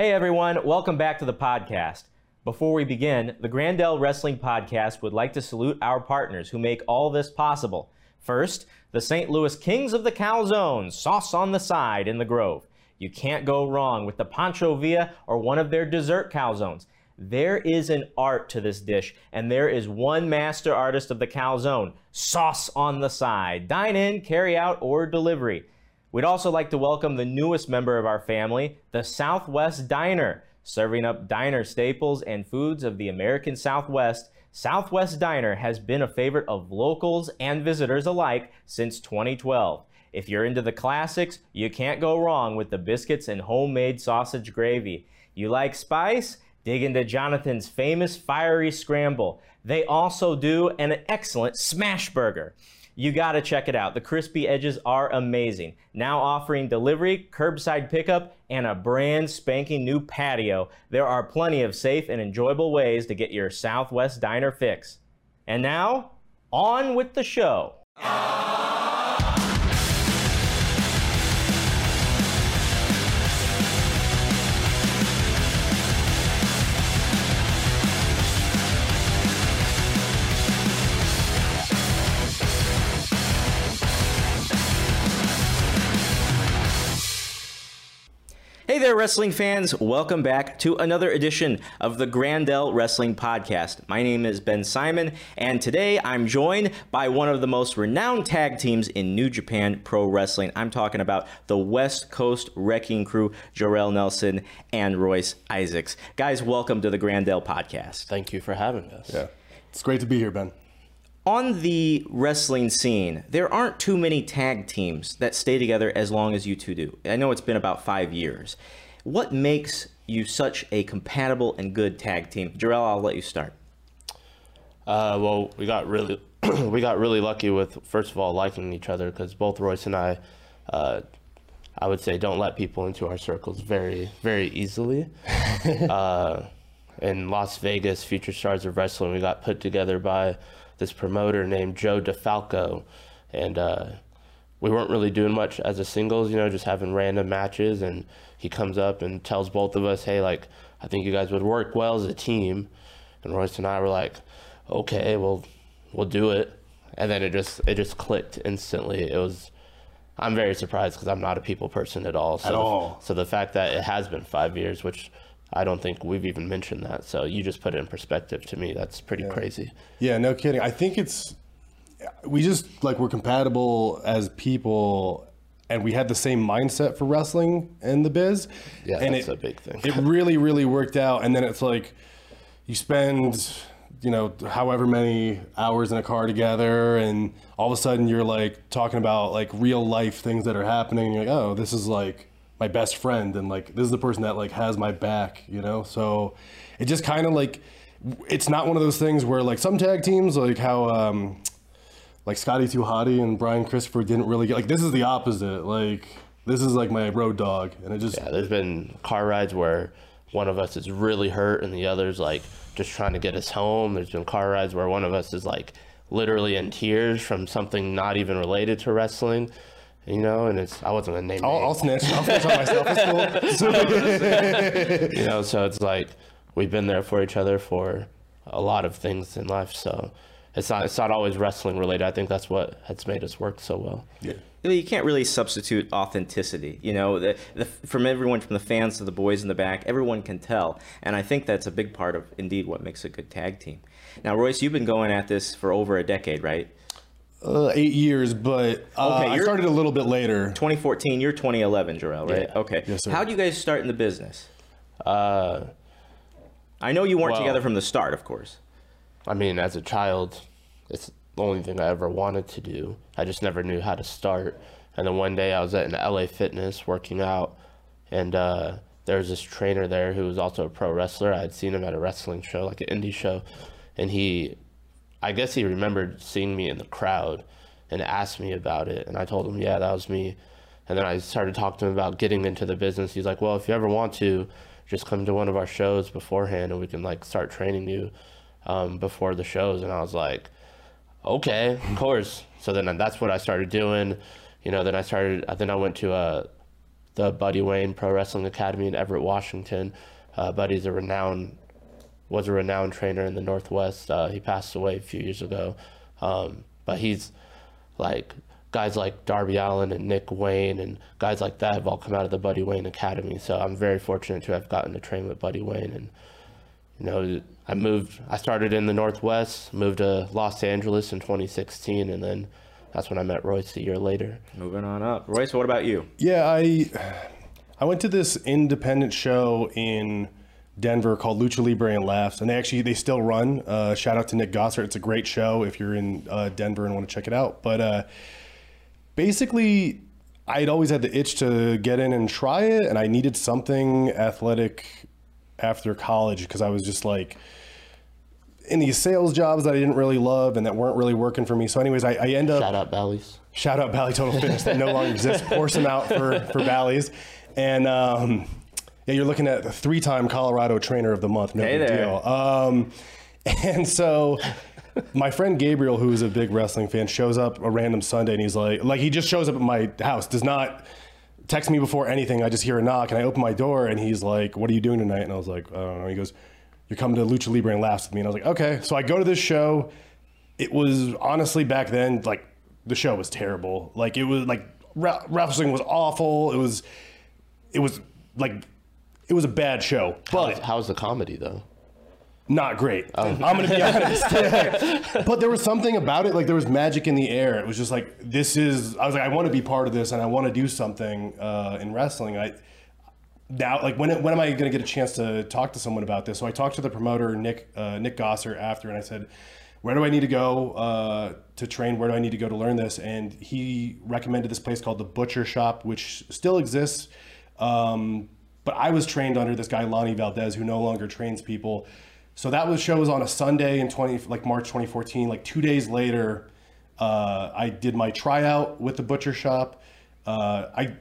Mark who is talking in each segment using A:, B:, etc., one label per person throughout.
A: Hey everyone, welcome back to the podcast. Before we begin, the Grandel Wrestling Podcast would like to salute our partners who make all this possible. First, the St. Louis Kings of the Calzone, sauce on the side in the Grove. You can't go wrong with the Pancho Villa or one of their dessert calzones. There is an art to this dish, and there is one master artist of the calzone, sauce on the side. Dine in, carry out, or delivery. We'd also like to welcome the newest member of our family, the Southwest Diner. Serving up diner staples and foods of the American Southwest, Southwest Diner has been a favorite of locals and visitors alike since 2012. If you're into the classics, you can't go wrong with the biscuits and homemade sausage gravy. You like spice? Dig into Jonathan's famous fiery scramble. They also do an excellent smash burger. You got to check it out. The crispy edges are amazing. Now offering delivery, curbside pickup, and a brand spanking new patio. There are plenty of safe and enjoyable ways to get your Southwest Diner fix. And now, on with the show. Wrestling fans. Welcome back to another edition of the Grandel Wrestling Podcast. My name is Ben Simon, and today I'm joined by one of the most renowned tag teams in New Japan Pro Wrestling. I'm talking about the West Coast Wrecking Crew, Jorel Nelson and Royce Isaacs. Guys, welcome to the Grandel Podcast.
B: Thank you for having us.
C: Yeah. It's great to be here, Ben.
A: On the wrestling scene, there aren't too many tag teams that stay together as long as you two do. I know it's been about five years. What makes you such a compatible and good tag team? Jorel, I'll let you start.
B: Uh, well, we got really we got really lucky with first of all liking each other because both Royce and I, uh, I would say, don't let people into our circles very very easily. uh, in Las Vegas, Future Stars of Wrestling, we got put together by this promoter named Joe DeFalco, and uh, we weren't really doing much as a singles, you know, just having random matches. And he comes up and tells both of us, "Hey, like, I think you guys would work well as a team." And Royce and I were like, "Okay, well, we'll do it." And then it just it just clicked instantly. It was. I'm very surprised because I'm not a people person at all. So
C: At
B: the,
C: all.
B: So the fact that it has been five years, which I don't think we've even mentioned that. So you just put it in perspective to me. That's pretty crazy.
C: Yeah, no kidding. I think it's we just like we're compatible as people and we had the same mindset for wrestling in the biz.
B: Yeah,
C: and
B: that's
C: it,
B: a big thing.
C: It really, really worked out. And then it's like you spend, you know, however many hours in a car together, and all of a sudden you're like talking about like real life things that are happening. And you're like, oh, this is like my best friend, and like this is the person that like has my back, you know. So it just kind of like it's not one of those things where like some tag teams like how. um like Scotty Too Hottie and Brian Christopher didn't really get like this is the opposite. Like this is like my road dog, and it just
B: Yeah, there's been car rides where one of us is really hurt and the other's like just trying to get us home. There's been car rides where one of us is like literally in tears from something not even related to wrestling. You know, and it's I wasn't gonna name
C: I'll, I'll snitch. I'll snitch on myself. It's cool.
B: you know, so it's like we've been there for each other for a lot of things in life. So it's not it's not always wrestling related. I think that's what has made us work so well.
C: Yeah.
A: You know, You can't really substitute authenticity. You know, the, the, from everyone, from the fans to the boys in the back, everyone can tell. And I think that's a big part of, indeed, what makes a good tag team. Now, Royce, you've been going at this for over a decade, right?
C: Uh, eight years, but uh,
A: Okay,
C: I
A: you're-
C: started a little bit later.
A: 2014, you're 2011, Jorel, right?
B: Yeah.
A: Okay.
C: Yes, sir.
A: How do you guys start in the business?
B: Uh,
A: I know you weren't
B: Well-
A: together from the start, of course.
B: I mean, as a child, it's the only thing I ever wanted to do. I just never knew how to start. And then one day I was at an LA Fitness working out, and uh, there was this trainer there who was also a pro wrestler. I had seen him at a wrestling show, like an indie show, and he, I guess he remembered seeing me in the crowd and asked me about it. And I told him, yeah, that was me. And then I started talking to him about getting into the business. He's like, well, if you ever want to, just come to one of our shows beforehand and we can like start training you um, before the shows. And I was like, okay, of course. So then that's what I started doing. You know, then I started, then I went to uh, the Buddy Wayne Pro Wrestling Academy in Everett, Washington. Uh, Buddy's a renowned was a renowned trainer in the Northwest. Uh, he passed away a few years ago, um, but he's like guys like Darby Allin and Nick Wayne and guys like that have all come out of the Buddy Wayne Academy. So I'm very fortunate to have gotten to train with Buddy Wayne. And you know, I moved. I started in the Northwest, moved to Los Angeles in 2016, and then that's when I met Royce a year later.
A: Moving on up. Royce, what about you?
C: Yeah, I I went to this independent show in Denver called Lucha Libre and Laughs, and they actually they still run. Uh, shout out to Nick Gosser. It's a great show if you're in uh, Denver and want to check it out. But uh, basically, I'd always had the itch to get in and try it, and I needed something athletic after college because I was just like in these sales jobs that I didn't really love and that weren't really working for me. So, anyways, I, I end up
B: Shout out Bally's.
C: shout out Bally Total Fitness that no longer exists. Pour some out for for Bally's, and um, yeah, you're looking at a three-time Colorado Trainer of the Month. No
A: Hey
C: big
A: there.
C: deal. Um, and so. My friend Gabriel, who's a big wrestling fan, shows up a random Sunday and he's like, like he just shows up at my house, does not text me before anything. I just hear a knock and I open my door and he's like, "What are you doing tonight?" And I was like, "I don't know." He goes, "You're coming to Lucha Libre and laughs with me." And I was like, "Okay." So I go to this show. It was honestly back then like the show was terrible. Like it was like re- wrestling was awful. It was it was like it was a bad show. But
B: How's, how's the comedy though?
C: Not great. I'm gonna be honest. but there was something about it, like there was magic in the air. It was just like this is. I was like, I want to be part of this, and I want to do something uh, in wrestling. I now like when when am I gonna get a chance to talk to someone about this? So I talked to the promoter Nick uh, Nick Gosser after, and I said. Where do I need to go uh, to train? Where do I need to go to learn this? And he recommended this place called the Butcher Shop, which still exists. Um, but I was trained under this guy Lonnie Valdez, who no longer trains people. So that was show was on a Sunday in twenty like March 2014. Like two days later, uh, I did my tryout with the Butcher Shop. Uh, I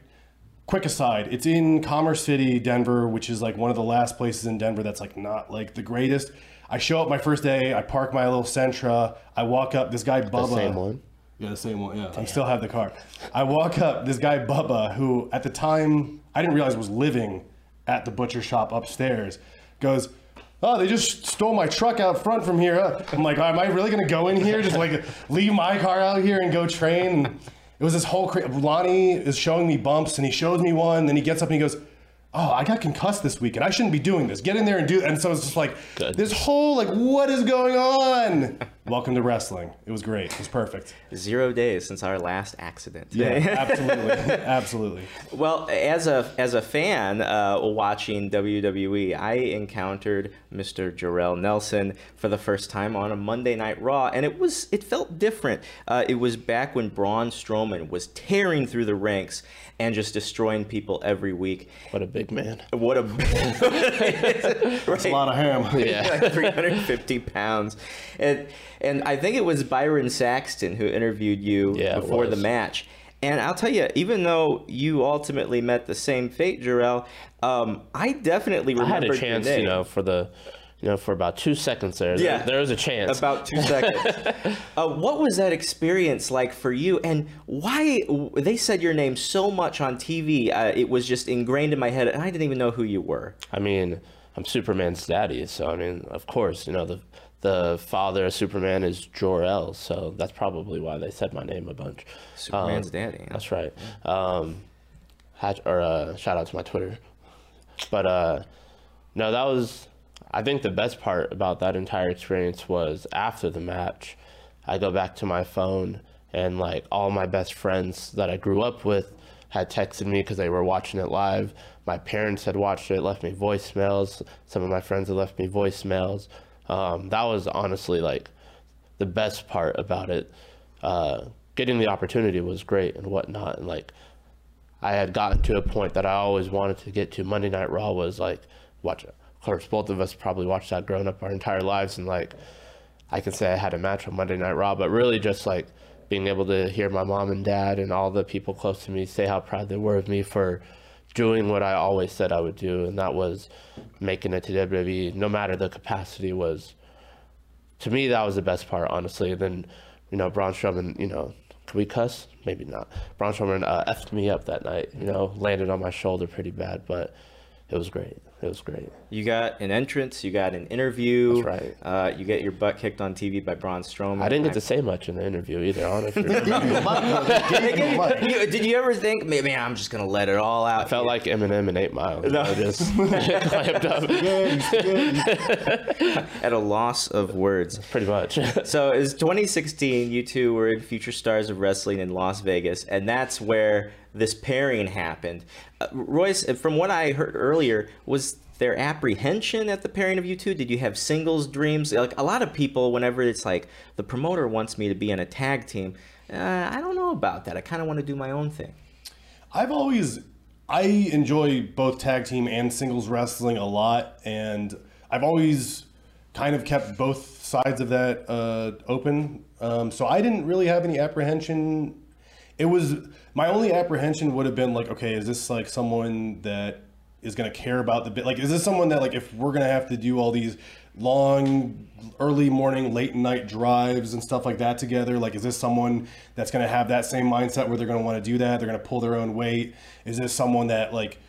C: quick aside, it's in Commerce City, Denver, which is like one of the last places in Denver that's like not like the greatest. I show up my first day, I park my little Sentra, I walk up, this guy Bubba.
B: The same one.
C: Yeah, the same one. Yeah, I still have the car. I walk up. This guy Bubba, who at the time I didn't realize was living at the butcher shop upstairs, goes, "Oh, they just stole my truck out front from here." huh?" I'm like, "Am I really gonna go in here? Just like leave my car out here and go train?" And it was this whole. Cra- Lonnie is showing me bumps, and he shows me one. Then he gets up and he goes. Oh, I got concussed this weekend. I shouldn't be doing this. Get in there and do. And so it's just like
B: Good.
C: this whole like, what is going on? Welcome to wrestling. It was great. It was perfect.
A: Zero days since our last accident.
C: Yeah, absolutely, absolutely.
A: Well, as a as a fan uh, watching WWE, I encountered Mr. Jorel Nelson for the first time on a Monday Night Raw, and it was it felt different. Uh, it was back when Braun Strowman was tearing through the ranks and just destroying people every week.
B: What a big man.
A: What a right.
C: A lot of ham.
B: Yeah.
A: like 350 pounds. And and I think it was Byron Saxton who interviewed you
B: Yeah,
A: before the match. And I'll tell you, even though you ultimately met the same fate, Jorel, um, I definitely
B: I
A: remember
B: had a chance, you know, for the, you know, for about two seconds there.
A: Yeah.
B: There, there was a chance.
A: About two seconds. uh, what was that experience like for you? And why they said your name so much on TV? Uh, it was just ingrained in my head, and I didn't even know who you were.
B: I mean, I'm Superman's daddy, so I mean, of course, you know, the the father of Superman is Jor-El, so that's probably why they said my name a bunch.
A: Superman's
B: Um,
A: daddy.
B: That's right. Um, hat, or uh, shout out to my Twitter. But uh, no, that was. I think the best part about that entire experience was after the match, I go back to my phone and like all my best friends that I grew up with had texted me because they were watching it live. My parents had watched it, left me voicemails. Some of my friends had left me voicemails. Um, that was honestly like the best part about it. Uh, getting the opportunity was great and whatnot, and like I had gotten to a point that I always wanted to get to. Monday Night Raw was like watch. Of course, both of us probably watched that growing up our entire lives, and like I can say I had a match on Monday Night Raw, but really just like being able to hear my mom and dad and all the people close to me say how proud they were of me for doing what I always said I would do, and that was making it to WWE, no matter the capacity, was to me that was the best part, honestly. Then, you know, Braun Strowman, you know, can we cuss? Maybe not. Braun Strowman uh, effed me up that night. You know, landed on my shoulder pretty bad, but it was great. It was great.
A: You got an entrance, you got an interview.
B: That's right.
A: Uh, you get your butt kicked on TV by Braun Strowman.
B: I didn't get to say much in the interview either. Honestly,
A: You- did you ever think, maybe I'm just gonna let it all out?
B: I felt like Eminem in Eight Mile.
A: No.
B: know, just clamped up.
A: at a loss of words.
B: Pretty much.
A: So it's 2016. You two were in Future Stars of Wrestling in Las Vegas, and that's where this pairing happened. Uh, Royce, from what I heard earlier, was there apprehension at the pairing of you two? Did you have singles dreams? Like a lot of people, whenever it's like the promoter wants me to be in a tag team, uh, I don't know about that. I kind of want to do my own thing.
C: I've always I enjoy both tag team and singles wrestling a lot, and I've always kind of kept both sides of that uh, open. Um, so I didn't really have any apprehension. It was my only apprehension would have been like, okay, is this like someone that is going to care about the bit? Like, is this someone that like if we're going to have to do all these long early morning late night drives and stuff like that together like is this someone that's going to have that same mindset where they're going to want to do that they're going to pull their own weight is this someone that like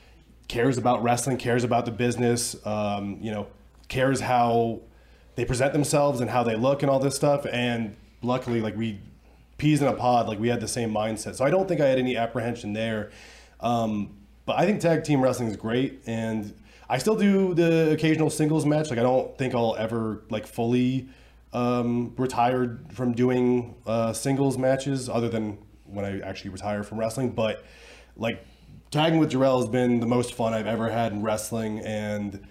C: cares about wrestling cares about the business um, you know cares how they present themselves and how they look and all this stuff and luckily like we peas in a pod like we had the same mindset. So i don't think i had any apprehension there. Um, but i think tag team wrestling is great and i still do the occasional singles match. Like i don't think i'll ever like fully um, retired from doing uh, singles matches other than when i actually retire from wrestling. But like tagging with Jorel has been the most fun I've ever had in wrestling, and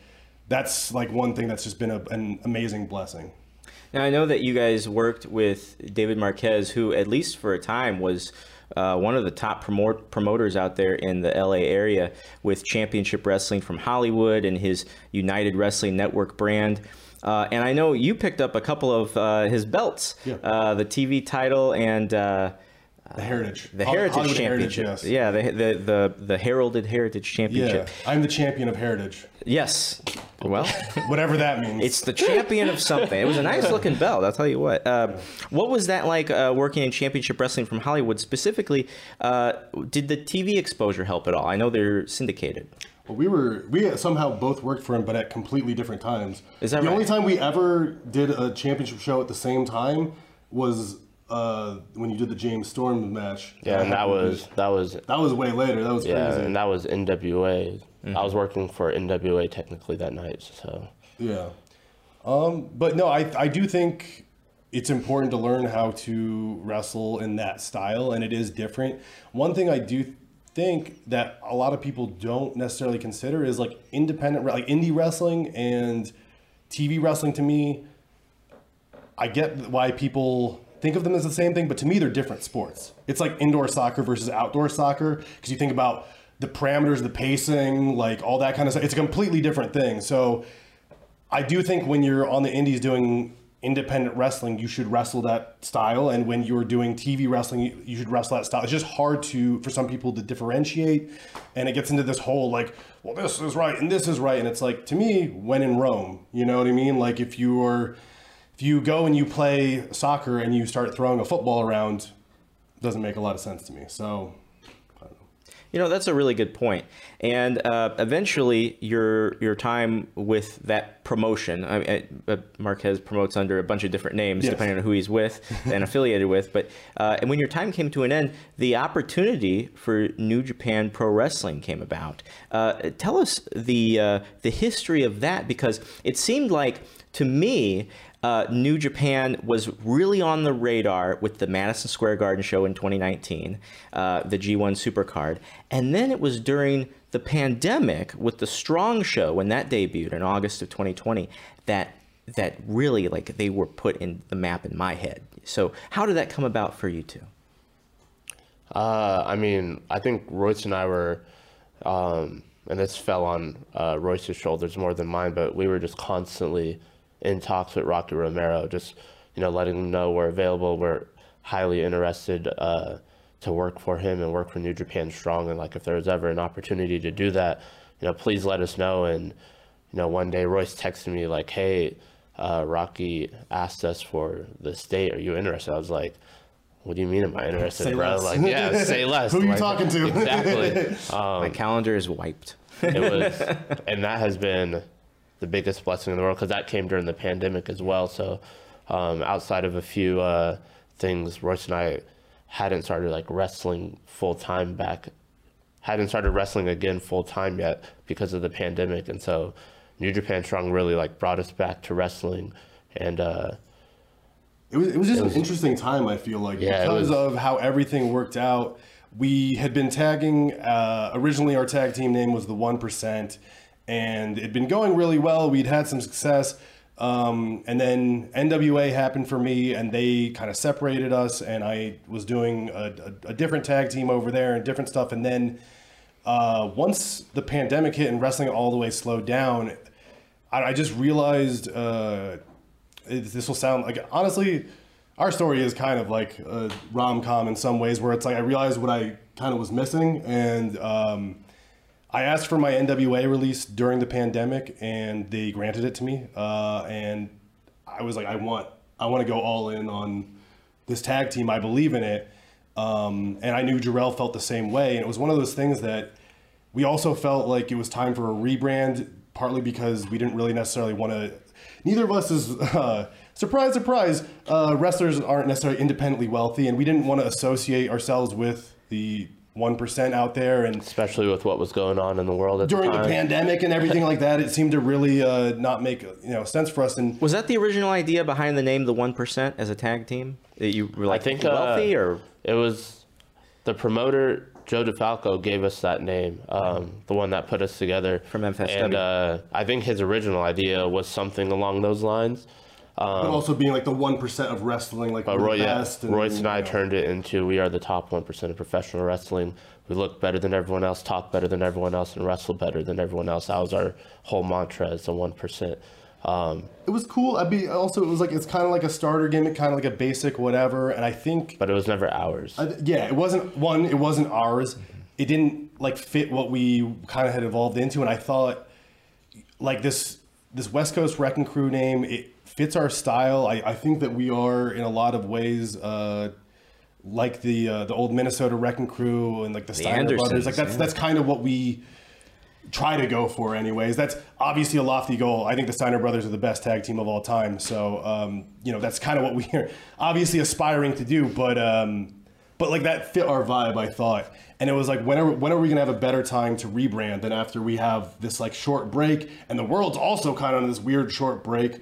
C: that's like one thing that's just been a, an amazing blessing.
A: Now I know that you guys worked with David Marquez, who at least for a time was uh, one of the top promo- promoters out there in the LA area with Championship Wrestling from Hollywood and his United Wrestling Network brand. Uh, and I know you picked up a couple of uh, his belts,
C: Yeah.
A: uh, the TV title and uh,
C: The Heritage,
A: the Heritage
C: Hollywood
A: Championship.
C: yes.
A: Yeah, the, the the the heralded Heritage
C: yeah.
A: Championship.
C: I'm the champion of Heritage,
A: Yes. Well.
C: whatever that means.
A: It's the champion of something. It was a nice looking belt, I'll tell you what. Uh, what was that like uh, working in championship wrestling from Hollywood specifically? Uh, did the TV exposure help at all? I know they're syndicated.
C: Well, we were we somehow both worked for him, but at completely different times.
A: Is that
C: the
A: right?
C: only time we ever did a championship show at the same time was uh, when you did the James Storm match.
B: Yeah, and that was that was
C: that was way later. That was
B: yeah,
C: crazy.
B: and that was NWA. I was working for NWA technically that night, so
C: Yeah. Um, but no, I, I do think it's important to learn how to wrestle in that style, and it is different. One thing I do think that a lot of people don't necessarily consider is like independent, like indie wrestling and TV wrestling to me. I get why people think of them as the same thing, but to me, they're different sports. It's like indoor soccer versus outdoor soccer because you think about the parameters, the pacing, like all that kind of stuff. It's a completely different thing. So I do think when you're on the indies doing independent wrestling, you should wrestle that style, and when you're doing TV wrestling, you, you should wrestle that style. It's just hard to for some people to differentiate, and it gets into this whole like, well, this is right and this is right, and it's like to me, when in Rome, you know what I mean? Like if you're if you go and you play soccer and you start throwing a football around, it doesn't make a lot of sense to me. So
A: You know, that's a really good point. And uh, eventually, your your time with that promotion, I mean, uh, Marquez promotes under a bunch of different names
C: Yes.
A: depending on who he's with and affiliated with. But uh, and when your time came to an end, the opportunity for New Japan Pro Wrestling came about. Uh, tell us the uh, the history of that because it seemed like to me uh, New Japan was really on the radar with the Madison Square Garden show in 2019, uh, the G1 Supercard. And then it was during the pandemic with the Strong show when that debuted in August of 2020 that that really like they were put in the map in my head. So how did that come about for you two?
B: Uh, I mean, I think Royce and I were, um, and this fell on uh, Royce's shoulders more than mine, but we were just constantly in talks with Rocky Romero, just you know, letting him know we're available, we're highly interested uh, to work for him and work for New Japan Strong, and like if there's ever an opportunity to do that, you know, please let us know. And you know, one day Royce texted me like, "Hey, uh, Rocky asked us for the state. Are you interested?" I was like what do you mean am I interested,
C: Say
B: bro?
C: less.
B: Like, yeah, say less.
C: Who you
B: Like,
C: talking to?
B: Exactly. Um,
A: My calendar is wiped.
B: it was, and that has been the biggest blessing in the world because that came during the pandemic as well. So, um, outside of a few uh, things, Royce and I hadn't started like wrestling full time back, hadn't started wrestling again full time yet because of the pandemic, and so New Japan Strong really like brought us back to wrestling, and uh,
C: It was, it was just an interesting time, I feel like,
B: Yeah,
C: because
B: was.
C: of how everything worked out. We had been tagging, uh, originally, our tag team name was the 1%, and it'd been going really well. We'd had some success. Um, and then NWA happened for me, and they kind of separated us, and I was doing a, a, a different tag team over there and different stuff. And then uh, once the pandemic hit and wrestling all the way slowed down, I, I just realized uh, it, this will sound like honestly, our story is kind of like a rom com in some ways, where it's like I realized what I kind of was missing, and um, I asked for my NWA release during the pandemic, and they granted it to me, uh, and I was like, I want, I want to go all in on this tag team. I believe in it, um, and I knew Jorel felt the same way, and it was one of those things that we also felt like it was time for a rebrand, partly because we didn't really necessarily want to. Neither of us is uh, surprise, surprise. Uh, wrestlers aren't necessarily independently wealthy, and we didn't want to associate ourselves with the one percent out there. And
B: especially with what was going on in the world at
C: during
B: the
C: the pandemic and everything like that, it seemed to really uh, not make you know sense for us. And
A: Was that the original idea behind the name the One Percent as a tag team? That you were like I
B: think, uh,
A: wealthy or
B: It was the promoter Joe DeFalco gave us that name, um, the one that put us together
A: From FSW.
B: And uh, I think his original idea was something along those lines.
C: But also being like the one percent of wrestling, like
B: But
C: the
B: Roy, yeah,
C: best.
B: Royce and I
C: know.
B: turned it into we are the top one percent of professional wrestling. We look better than everyone else, talk better than everyone else, and wrestle better than everyone else. That was our whole mantra as the one percent. Um,
C: It was cool. I'd be also it was like it's kind of like a starter gimmick, kind of like a basic whatever. And I think
B: but it was never ours.
C: I- yeah, it wasn't one. It wasn't ours. It didn't like fit what we kind of had evolved into, and I thought like this this West Coast Wrecking Crew name it fits our style. I, I think that we are in a lot of ways uh, like the uh, the old Minnesota Wrecking Crew and like the, Steiner brothers. Like that's
A: yeah.
C: that's kind of what we try to go for anyways that's obviously a lofty goal i think the steiner brothers are the best tag team of all time so um, you know that's kind of what we're obviously aspiring to do but um, but like that fit our vibe i thought. And it was like when are, when are we to have a better time to rebrand than after we have this like short break? And the world's also kind of on this weird short break.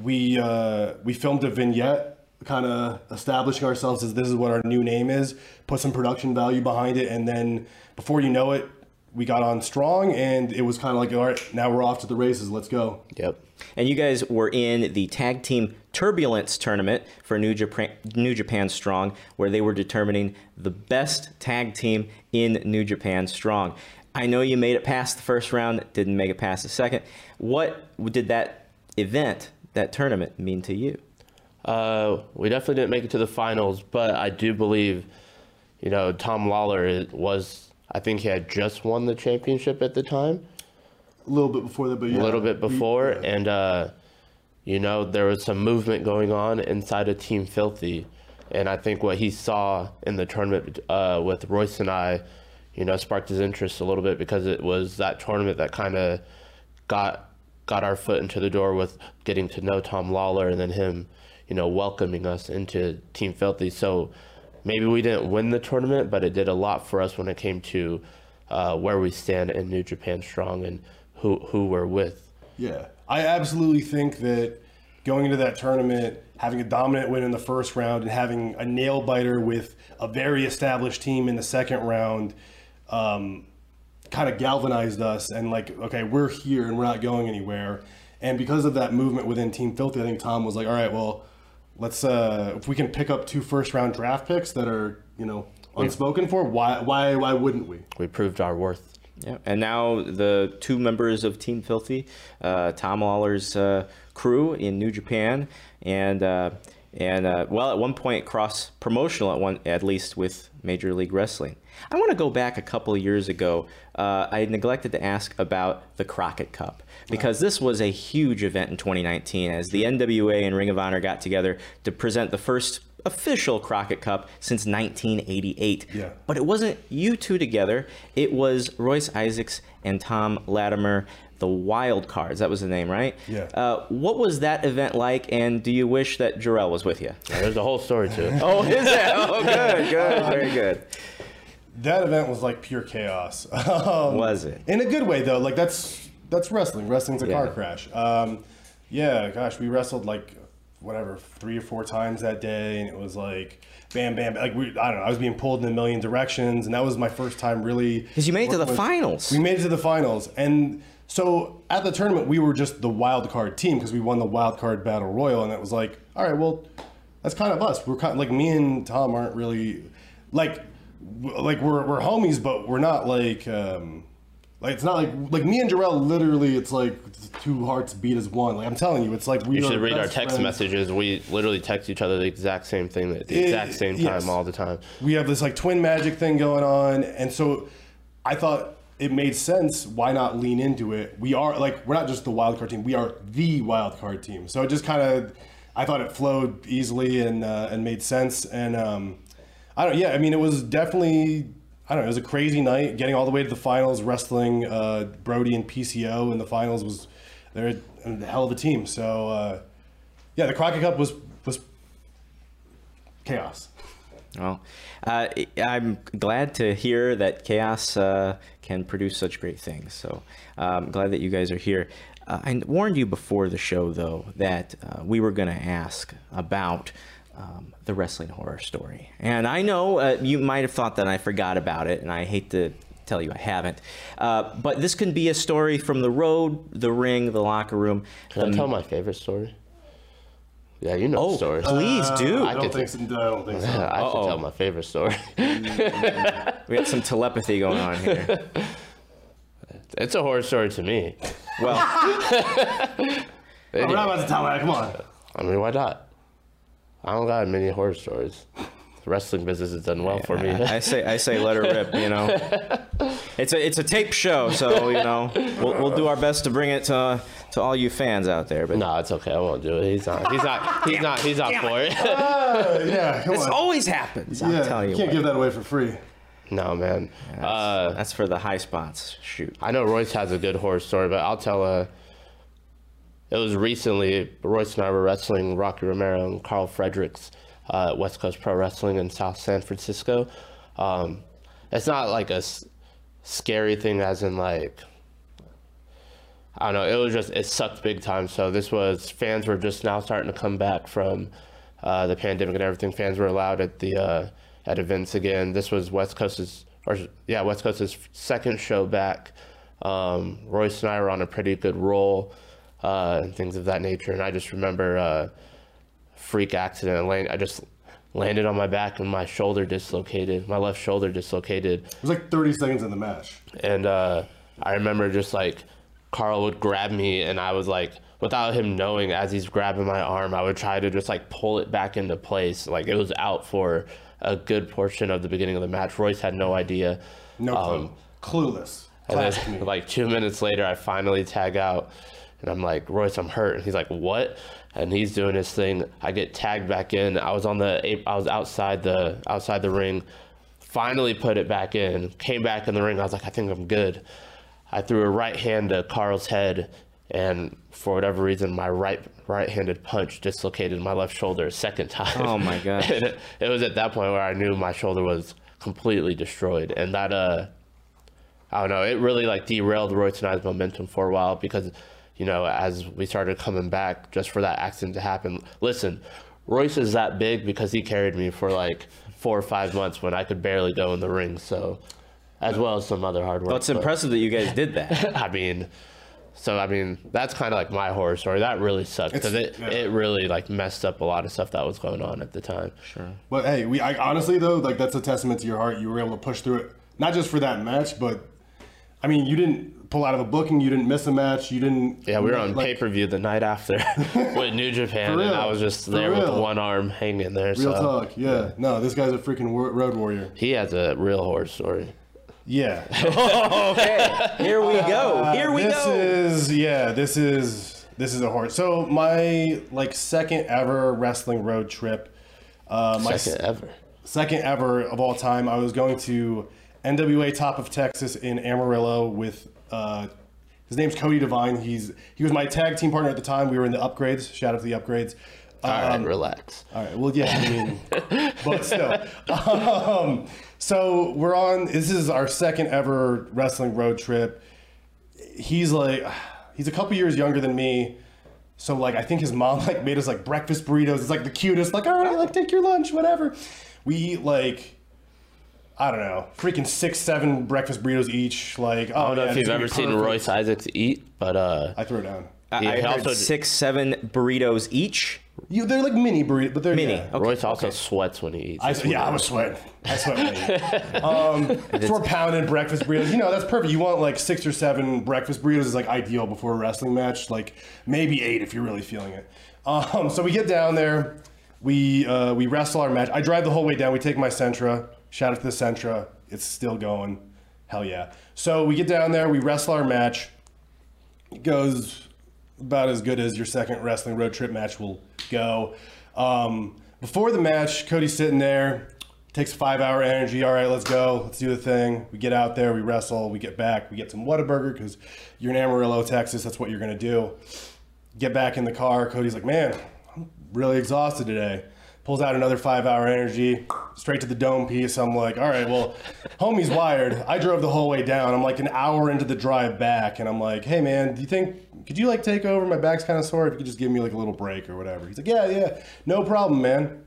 C: We uh, we filmed a vignette kind of establishing ourselves as this is what our new name is put some production value behind it and then before you know it we got on strong and it was kind of like all right now we're off to the races let's go.
B: Yep.
A: And you guys were in the tag team turbulence tournament for New Japan, New Japan Strong, where they were determining the best tag team in New Japan Strong. I know you made it past the first round, didn't make it past the second. What did that event, that tournament, mean to you?
B: Uh, we definitely didn't make it to the finals, but I do believe, you know, Tom Lawlor was. I think he had just won the championship at the time,
C: a little bit before that but yeah
B: a little bit
C: we-
B: before,
C: yeah.
B: and uh, you know there was some movement going on inside of Team Filthy, and I think what he saw in the tournament uh, with Royce and I, you know, sparked his interest a little bit because it was that tournament that kind of got got our foot into the door with getting to know Tom Lawlor and then him, you know, welcoming us into Team Filthy. So maybe we didn't win the tournament, but it did a lot for us when it came to uh, where we stand in New Japan Strong and who who we're with.
C: Yeah, I absolutely think that going into that tournament, having a dominant win in the first round, and having a nail biter with a very established team in the second round, um, kind of galvanized us. And like, okay, we're here and we're not going anywhere. And because of that movement within Team Filthy, I think Tom was like, all right, well, let's uh, if we can pick up two first round draft picks that are you know unspoken for, why why why wouldn't we?
B: We proved our worth.
A: Yeah, and now the two members of Team Filthy, uh, Tom Lawlor's uh, crew in New Japan, and uh, and uh, well, at one point cross promotional at one at least with Major League Wrestling. I want to go back a couple of years ago. Uh, I neglected to ask about the Crockett Cup because this was a huge event in 2019 as the NWA and Ring of Honor got together to present the first official Crockett Cup since 1988.
C: Yeah.
A: But it wasn't you two together. It was Royce Isaacs and Tom Latimer, the Wild Cards. That was the name, right?
C: Yeah.
A: Uh, what was that event like, and do you wish that Jorel was with you?
B: There's a whole story to it.
A: Oh, is that? Oh, good, good, very good.
C: That event was like pure chaos. Um,
A: Was it?
C: In a good way though. Like that's that's wrestling. Wrestling's a car crash. Um, yeah, gosh, we wrestled like whatever three or four times that day, and it was like bam, bam. Like we, I don't know. I was being pulled in a million directions, and that was my first time really.
A: Because you made it to the
C: with-
A: finals.
C: We made it to the finals, and so at the tournament we were just the wild card team because we won the wild card battle royal, and it was like, all right, well, that's kind of us. We're kind of like me and Tom aren't really like like we're we're homies, but we're not like. um like it's not like like me and Jorel literally it's like two hearts beat as one. Like I'm telling you, it's like we
B: You should read our text
C: friends.
B: messages. We literally text each other the exact same thing at the
C: Eh,
B: exact same time
C: yes.
B: all the time.
C: we have this like twin magic thing going on and so i thought it made sense why not lean into it we are like we're not just the wild card team we are the wild card team so it just kind of i thought it flowed easily and uh, and made sense and um i don't yeah i mean it was definitely i don't know it was a crazy night getting all the way to the finals wrestling uh brody and pco in the finals was they're a hell of a team so uh yeah the crockett cup was was chaos
A: Well, uh, I'm glad to hear that Chaos uh, can produce such great things. So I'm glad that you guys are here. Uh, I warned you before the show, though, that uh, we were going to ask about um, the wrestling horror story. And I know uh, you might have thought that I forgot about it, and I hate to tell you I haven't. Uh, but this can be a story from the road, the ring, the locker room.
B: Can I tell my favorite story? Yeah, you know
A: Oh,
B: the story.
A: please do.
C: I don't
B: could-
C: think so. I don't think so.
B: I
A: Uh-oh.
B: should tell my favorite story.
A: We got some telepathy going on here.
B: it's a horror story to me.
A: Well,
C: I'm not about to tell that. Come on.
B: I mean, why not? I don't got many horror stories. The wrestling business has done well for me.
A: I I say I say let her rip. You know, it's a it's a tape show, so you know we'll, we'll do our best to bring it to to all you fans out there. But
B: no, it's okay. I won't do it. He's not. He's not. He's not. He's not for it.
C: Uh, yeah, come
A: this
C: on.
A: always happens. I'm
C: yeah,
A: telling you.
C: can't
A: what.
C: give that away for free.
B: no, man.
A: That's,
B: Uh,
A: that's for the high spots. Shoot.
B: I know Royce has a good horror story, but I'll tell a. It was recently Royce and I were wrestling Rocky Romero and Carl Fredericks uh, at West Coast Pro Wrestling in South San Francisco. Um, it's not like a s- scary thing, as in like I don't know. It was just it sucked big time. So this was fans were just now starting to come back from uh, the pandemic and everything. Fans were allowed at the uh, at events again. This was West Coast's or yeah West Coast's second show back. Um, Royce and I were on a pretty good roll uh, and things of that nature. And I just remember uh, freak accident. Land, I just landed on my back and my shoulder dislocated. My left shoulder dislocated.
C: It was like 30 seconds in the match.
B: And uh, I remember just like Carl would grab me, and I was like, without him knowing, as he's grabbing my arm, I would try to just like pull it back into place. Like it was out for a good portion of the beginning of the match. Royce had no idea.
C: No clue.
B: Um,
C: Clueless.
B: And then, like two minutes later, I finally tag out, and I'm like, Royce, I'm hurt. And he's like, What? And he's doing his thing. I get tagged back in. I was on the, I was outside the, outside the ring. Finally put it back in. Came back in the ring. I was like, I think I'm good. I threw a right hand to Carl's head, and for whatever reason, my right right-handed punch dislocated my left shoulder a second time.
A: Oh, my gosh.
B: And it, it was at that point where I knew my shoulder was completely destroyed, and that uh. I don't know. It really like derailed Royce and I's momentum for a while because, you know, as we started coming back, just for that accident to happen. Listen, Royce is that big because he carried me for like four or five months when I could barely go in the ring. So, as well as some other hard work.
A: Well, it's
B: but-
A: impressive that you guys did that.
B: I mean, so I mean, that's kind of like my horror story. That really sucked because it,
C: yeah.
B: it really like messed up a lot of stuff that was going on at the time.
A: Sure.
C: But hey, we I, honestly though, like that's a testament to your heart. You were able to push through it, not just for that match, but I mean, you didn't pull out of a booking. You didn't miss a match. You didn't.
B: Yeah, we were on
C: like,
B: pay per view the night after with New Japan, and. I was just
C: For
B: there with one arm hanging there.
C: Real
B: so.
C: talk. Yeah. No, this guy's a freaking road warrior.
B: He has a real horror story.
C: Yeah.
A: okay. Here we go. Here we
C: Uh, this
A: go.
C: is yeah. This is this is a horror. So my like second ever wrestling road trip. Uh, my
B: Second ever.
C: second ever of all time. I was going to NWA Top of Texas in Amarillo with uh, his name's Cody Devine. He's he was my tag team partner at the time. We were in the upgrades. Shout out to the upgrades.
B: All right,
C: Um,
B: relax.
C: all right. Well, yeah, I mean, but still. Um, so we're on. This is our second ever wrestling road trip. He's like, he's a couple years younger than me. So like, I think his mom like made us like breakfast burritos. It's like the cutest. Like, all right, like take your lunch, whatever. We eat like. I don't know, freaking six, seven breakfast burritos each. Like, oh,
B: I don't know
C: yeah,
B: if you've ever seen. Royce Isaacs eat, but uh,
C: I threw it down.
A: I,
B: Yeah,
A: I heard
B: also-
A: six, seven burritos each.
C: You, they're like mini burritos, but they're
A: Mini.
C: yeah.
A: Okay.
B: Royce also sweats when he eats.
C: I,
B: It's
C: yeah, I was sweating. I sweat when I eat. Um, so we're pounding breakfast burritos. You know, that's perfect. You want like six or seven breakfast burritos is like ideal before a wrestling match. Like maybe eight if you're really feeling it. Um, so we get down there. We uh, we wrestle our match. I drive the whole way down. We take my Sentra. Shout out to the Sentra. It's still going. Hell yeah. So we get down there. We wrestle our match. It goes about as good as your second wrestling road trip match will go. Um, before the match, Cody's sitting there, takes five hour energy. All right, let's go. Let's do the thing. We get out there, we wrestle, we get back, we get some Whataburger because you're in Amarillo, Texas. That's what you're going to do. Get back in the car. Cody's like, man, I'm really exhausted today. Pulls out another five hour energy, straight to the dome piece. I'm like, all right, well, homie's wired. I drove the whole way down. I'm like an hour into the drive back, and I'm like, hey man, do you think could you like take over? My back's kind of sore. If you could just give me like a little break or whatever. He's like, yeah, yeah, no problem, man.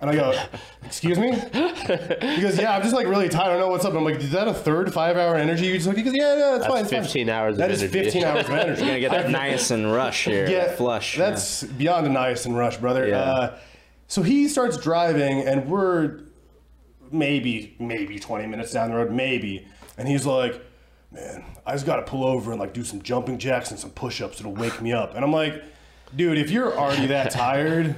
C: And I go, excuse me? He goes, yeah, I'm just like really tired. I don't know what's up. I'm like, is that a third five hour energy? You just like, he goes, yeah, yeah, it's fine. It's
B: 15
C: fine.
B: hours of
C: That is
B: energy.
C: 15 hours of energy.
A: You're gonna get that niacin rush here,
C: Yeah,
A: flush.
C: That's beyond a niacin rush, brother.
A: Yeah.
C: Uh, so he starts driving, and we're maybe maybe 20 minutes down the road, maybe, and he's like, "Man, I just got to pull over and like do some jumping jacks and some push-ups. It'll wake me up." And I'm like, "Dude, if you're already that tired."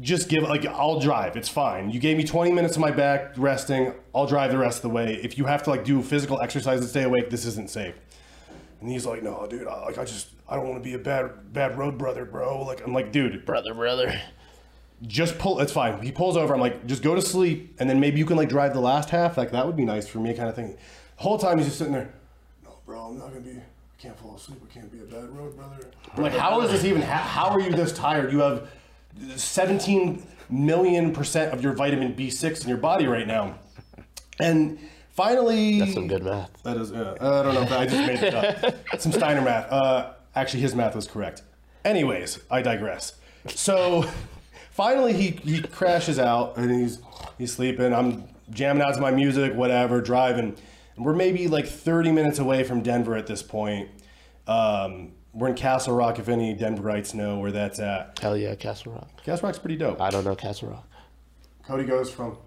C: Just give like I'll drive. It's fine. You gave me 20 minutes of my back resting. I'll drive the rest of the way. If you have to like do physical exercise to stay awake, this isn't safe. And he's like, "No, dude. I, like I just I don't want to be a bad bad road brother, bro." Like I'm like, "Dude,
B: brother, brother.
C: Just pull. It's fine." He pulls over. I'm like, "Just go to sleep, and then maybe you can like drive the last half. Like that would be nice for me, kind of thing." The whole time he's just sitting there. No, bro, I'm not gonna be. I can't fall asleep. I can't be a bad road brother. I'm like, how is this even? How, how are you this tired? You have 17 million percent of your vitamin B6 in your body right now, and finally,
B: That's some good math.
C: that is, uh, I don't know. If I just made it up. Some Steiner math. Uh, actually, his math was correct. Anyways, I digress. So, finally, he, he crashes out and he's he's sleeping. I'm jamming out to my music, whatever, driving. And we're maybe like 30 minutes away from Denver at this point. Um, we're in Castle Rock. If any Denverites know where that's at,
B: Hell yeah, Castle Rock.
C: Castle Rock's pretty dope.
B: I don't know Castle Rock.
C: Cody goes from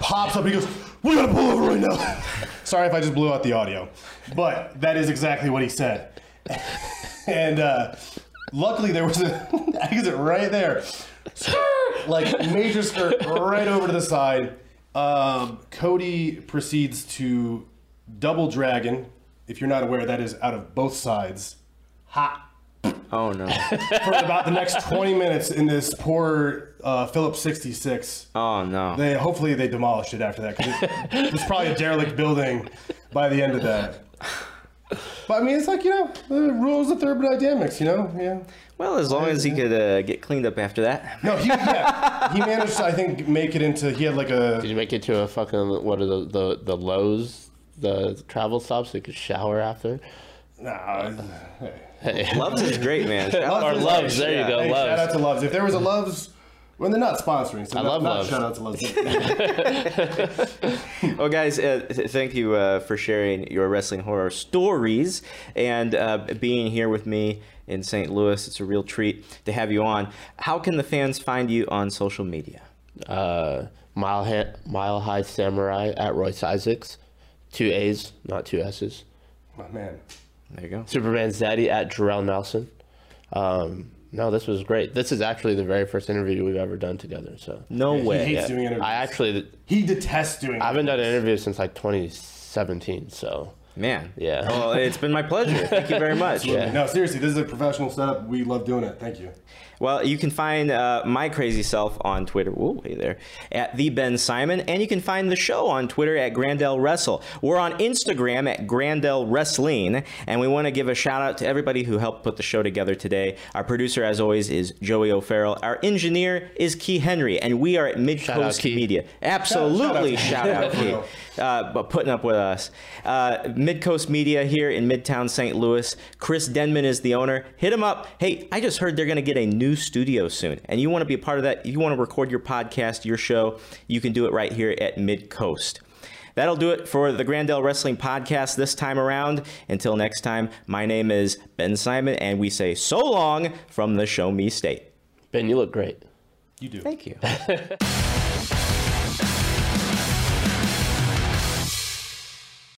C: pops up. He goes, "We gotta pull over right now." Sorry if I just blew out the audio, but that is exactly what he said. and uh, luckily, there was an exit right there, like major skirt right over to the side. Um, Cody proceeds to double dragon. If you're not aware, that is out of both sides. Hot
A: oh no.
C: for about the next 20 minutes in this poor uh, Phillips 66.
A: Oh no.
C: They hopefully they demolished it after that because it, it was probably a derelict building by the end of that. But I mean, it's like you know the rules of thermodynamics. You know, yeah.
A: Well, as long as he could uh, get cleaned up after that.
C: No, he yeah, he managed to I think make it into. He had like a.
B: Did you make it to a fucking what are the the the lows, the travel stops so you could shower after?
C: nah.
B: Hey.
A: Loves is great, man. Shout out
B: Or
A: to
B: Loves, there you go,
C: Hey,
B: Loves.
C: shout out to Loves. If there was a Loves. Well, they're not sponsoring, so
B: I
C: not,
B: love
C: not
B: Loves.
C: shout out to Loves.
A: Well, guys, uh, th- thank you uh, for sharing your wrestling horror stories and uh, being here with me in St. Louis. It's a real treat to have you on. How can the fans find you on social media?
B: Uh, Mile High, Mile High Samurai at Royce Isaacs, two A's, not two S's.
C: My man.
A: There you go.
B: Superman's daddy at Jorel Nelson. Um, no, this was great. This is actually the very first interview we've ever done together. So
A: No
C: He
A: way.
C: hates doing interviews.
B: I actually
C: He detests doing. Interviews.
B: I haven't done an interview since like 2017. So
A: Man.
B: Yeah.
A: Well, it's been my pleasure. Thank you very much.
C: No, seriously, this is a professional setup. We love doing it. Thank you.
A: Well, you can find uh, my crazy self on Twitter. Whoa, hey there, at the Ben Simon, and you can find the show on Twitter at Grandel Wrestle. We're on Instagram at Grandel Wrestling, and we want to give a shout out to everybody who helped put the show together today. Our producer, as always, is Joey O'Farrell. Our engineer is Key Henry, and we are at Mid Coast Media. Absolutely,
C: Shout
A: shout
C: out
A: out,
C: to
A: Key.
C: Key.
A: Uh, but putting up with us. Uh, Mid Coast Media here in Midtown St. Louis. Chris Denman is the owner. Hit him up. Hey, I just heard they're going to get a new studio soon, and you want to be a part of that. You want to record your podcast, your show. You can do it right here at Mid Coast. That'll do it for the Grandel Wrestling Podcast this time around. Until next time, my name is Ben Simon, and we say so long from the Show Me State.
B: Ben, you look great.
C: You do.
A: Thank you.